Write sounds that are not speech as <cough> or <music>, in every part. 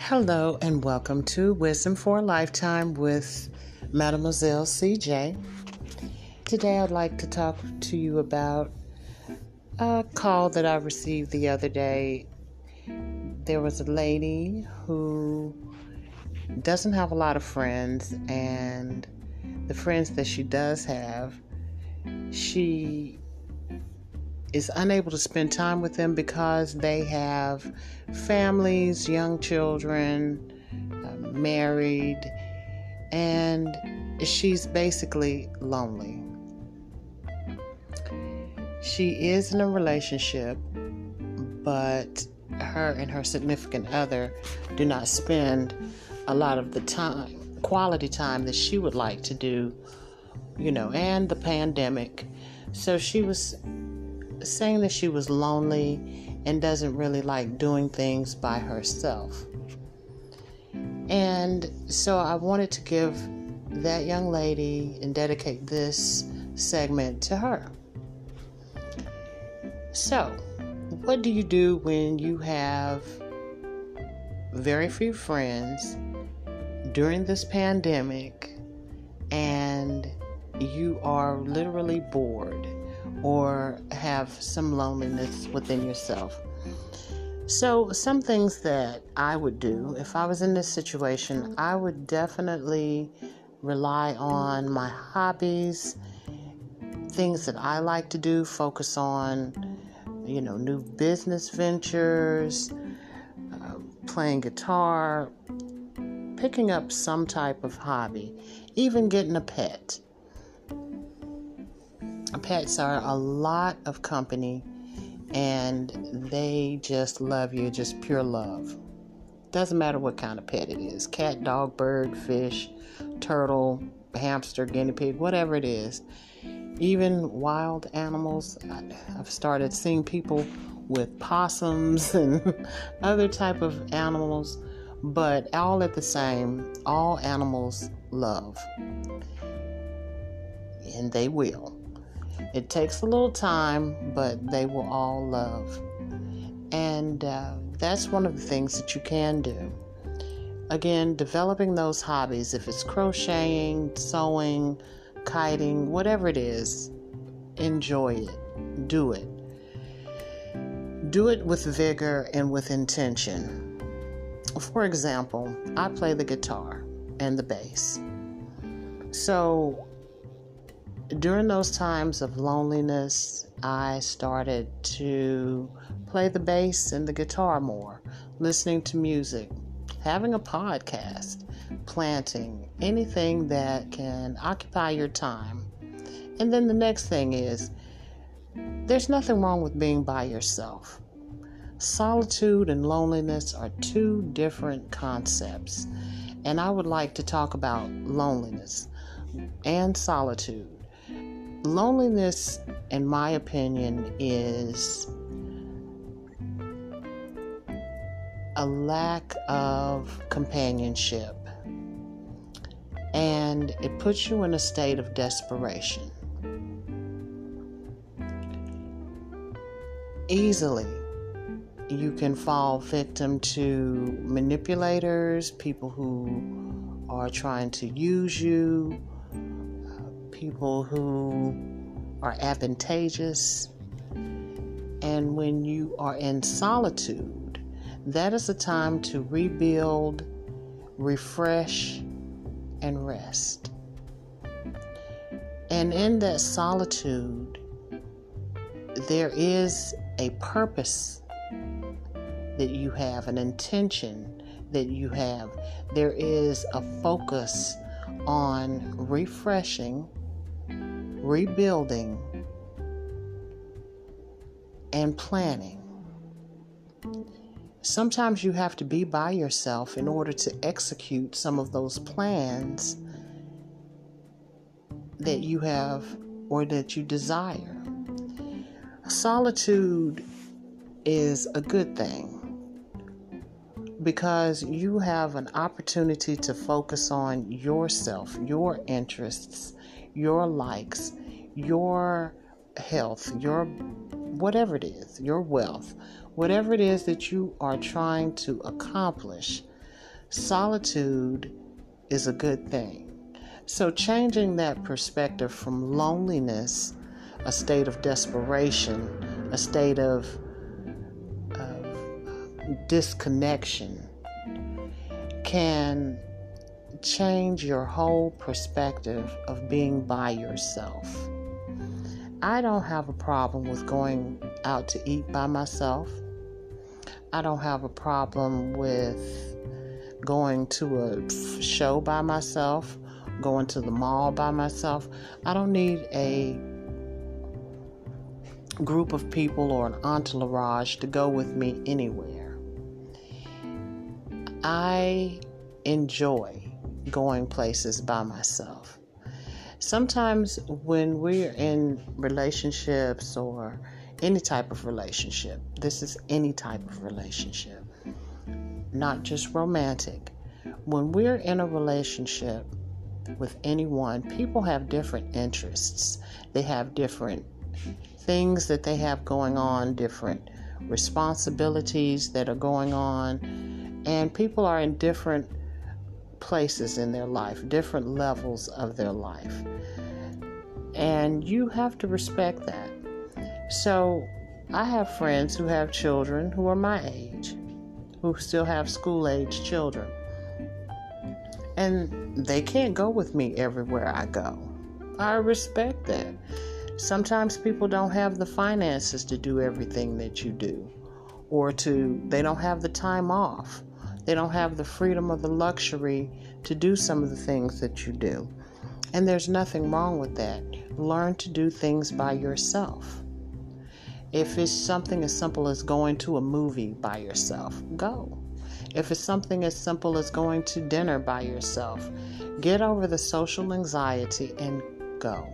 Hello, and welcome to Wisdom for a Lifetime with Mademoiselle CJ. Today, I'd like to talk to you about a call that I received the other day. There was a lady who doesn't have a lot of friends, and the friends that she does have, she is unable to spend time with them because they have families, young children, uh, married, and she's basically lonely. She is in a relationship, but her and her significant other do not spend a lot of the time, quality time that she would like to do, you know, and the pandemic. So she was saying that she was lonely and doesn't really like doing things by herself. And so I wanted to give that young lady and dedicate this segment to her. So, what do you do when you have very few friends during this pandemic and you are literally bored? Or have some loneliness within yourself. So, some things that I would do if I was in this situation, I would definitely rely on my hobbies, things that I like to do, focus on, you know, new business ventures, uh, playing guitar, picking up some type of hobby, even getting a pet pets are a lot of company and they just love you, just pure love. Doesn't matter what kind of pet it is cat, dog, bird, fish, turtle, hamster, guinea pig, whatever it is. Even wild animals. I've started seeing people with possums <laughs> and other type of animals, but all at the same, all animals love. And they will. It takes a little time, but they will all love. And uh, that's one of the things that you can do. Again, developing those hobbies, if it's crocheting, sewing, kiting, whatever it is, enjoy it. Do it. Do it with vigor and with intention. For example, I play the guitar and the bass. So during those times of loneliness, I started to play the bass and the guitar more, listening to music, having a podcast, planting, anything that can occupy your time. And then the next thing is there's nothing wrong with being by yourself. Solitude and loneliness are two different concepts. And I would like to talk about loneliness and solitude loneliness, in my opinion, is a lack of companionship and it puts you in a state of desperation. Easily, you can fall victim to manipulators, people who are trying to use you, people who are advantageous. And when you are in solitude, that is a time to rebuild, refresh, and rest. And in that solitude, there is a purpose that you have, an intention that you have. There is a focus on refreshing rebuilding, and planning. Sometimes you have to be by yourself in order to execute some of those plans that you have or that you desire. Solitude is a good thing because you have an opportunity to focus on yourself, your interests, your likes, your health, your whatever it is, your wealth, whatever it is that you are trying to accomplish, solitude is a good thing. So, changing that perspective from loneliness, a state of desperation, a state of, of disconnection, can change your whole perspective of being by yourself. I don't have a problem with going out to eat by myself. I don't have a problem with going to a show by myself, going to the mall by myself. I don't need a group of people or an entourage to go with me anywhere. I enjoy going places by myself. Sometimes when we're in relationships or any type of relationship, this is any type of relationship, not just romantic. When we're in a relationship with anyone, people have different interests. They have different things that they have going on, different responsibilities that are going on, and people are in different places in their life, different levels of their life. And you have to respect that. So, I have friends who have children who are my age, who still have school age children. And they can't go with me everywhere I go. I respect that. Sometimes people don't have the finances to do everything that you do, or to, they don't have the time off they don't have the freedom or the luxury to do some of the things that you do. And there's nothing wrong with that. Learn to do things by yourself. If it's something as simple as going to a movie by yourself, go. If it's something as simple as going to dinner by yourself, get over the social anxiety and go.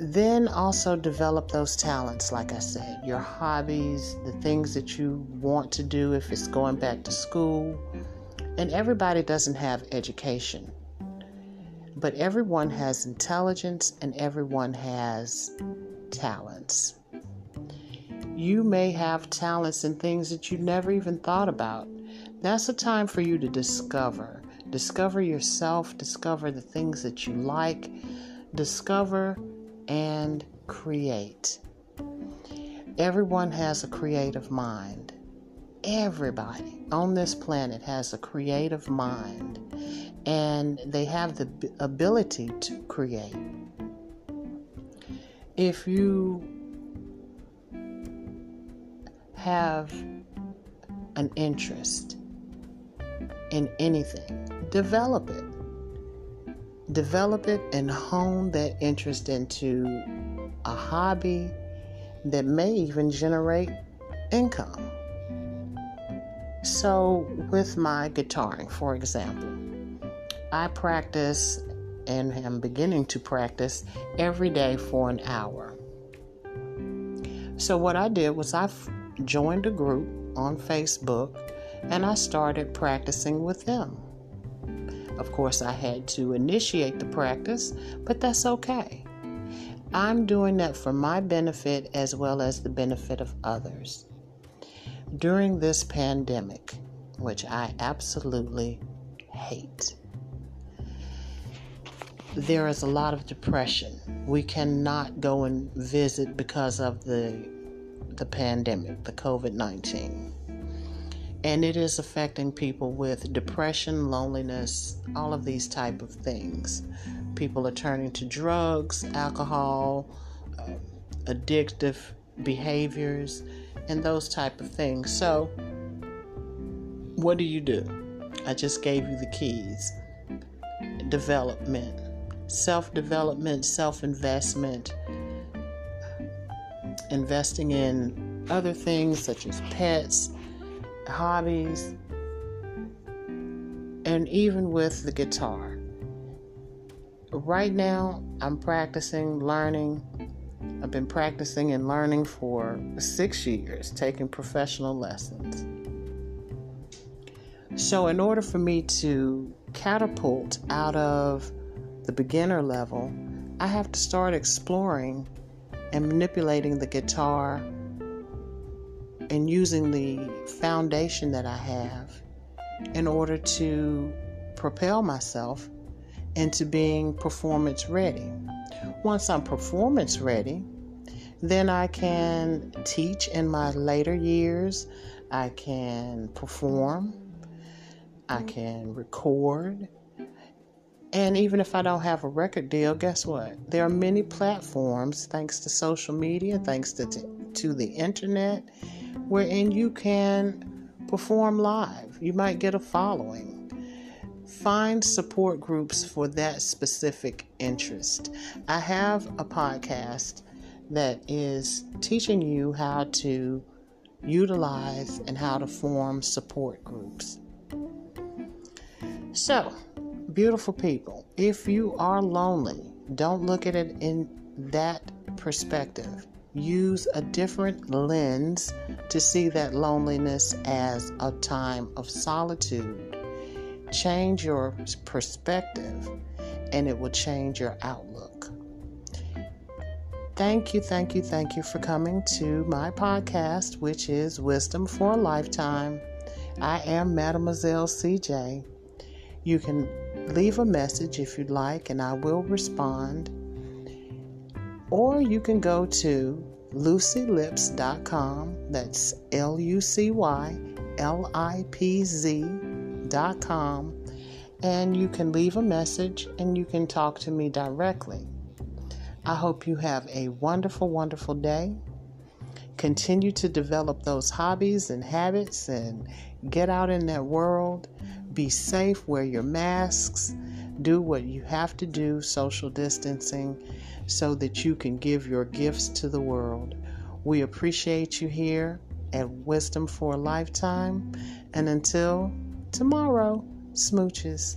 Then also develop those talents, like I said, your hobbies, the things that you want to do if it's going back to school. And everybody doesn't have education, but everyone has intelligence and everyone has talents. You may have talents and things that you never even thought about. That's a time for you to discover. Discover yourself, discover the things that you like, discover and create. Everyone has a creative mind. Everybody on this planet has a creative mind, and they have the ability to create. If you have an interest in anything, develop it develop it and hone that interest into a hobby that may even generate income. So, with my guitaring, for example, I practice and am beginning to practice every day for an hour. So, what I did was I joined a group on Facebook and I started practicing with them. Of course, I had to initiate the practice, but that's okay. I'm doing that for my benefit as well as the benefit of others. During this pandemic, which I absolutely hate, there is a lot of depression. We cannot go and visit because of the the pandemic, the COVID-19 and it is affecting people with depression loneliness all of these type of things. People are turning to drugs alcohol uh, addictive behaviors and those type of things. So what do you do? I just gave you the keys. Development. Self-development self-investment. Investing in other things such as pets hobbies, and even with the guitar. Right now, I'm practicing, learning. I've been practicing and learning for six years, taking professional lessons. So, in order for me to catapult out of the beginner level, I have to start exploring and manipulating the guitar and using the foundation that I have in order to propel myself into being performance ready. Once I'm performance ready, then I can teach in my later years. I can perform. I mm-hmm. can record. And even if I don't have a record deal, guess what? There are many platforms, thanks to social media, thanks to, to the internet, wherein you can perform live. You might get a following. Find support groups for that specific interest. I have a podcast that is teaching you how to utilize and how to form support groups. So, beautiful people, if you are lonely, don't look at it in that perspective. Use a different lens to see that loneliness as a time of solitude. Change your perspective, and it will change your outlook. Thank you, thank you, thank you for coming to my podcast, which is Wisdom for a Lifetime. I am Mademoiselle CJ. You can leave a message if you'd like, and I will respond. Or you can go to lucylipz.com. That's L U C Y L I P Z.com. And you can leave a message and you can talk to me directly. I hope you have a wonderful, wonderful day. Continue to develop those hobbies and habits and get out in that world be safe, wear your masks, do what you have to do, social distancing, so that you can give your gifts to the world. We appreciate you here at Wisdom for a Lifetime. And until tomorrow, smooches.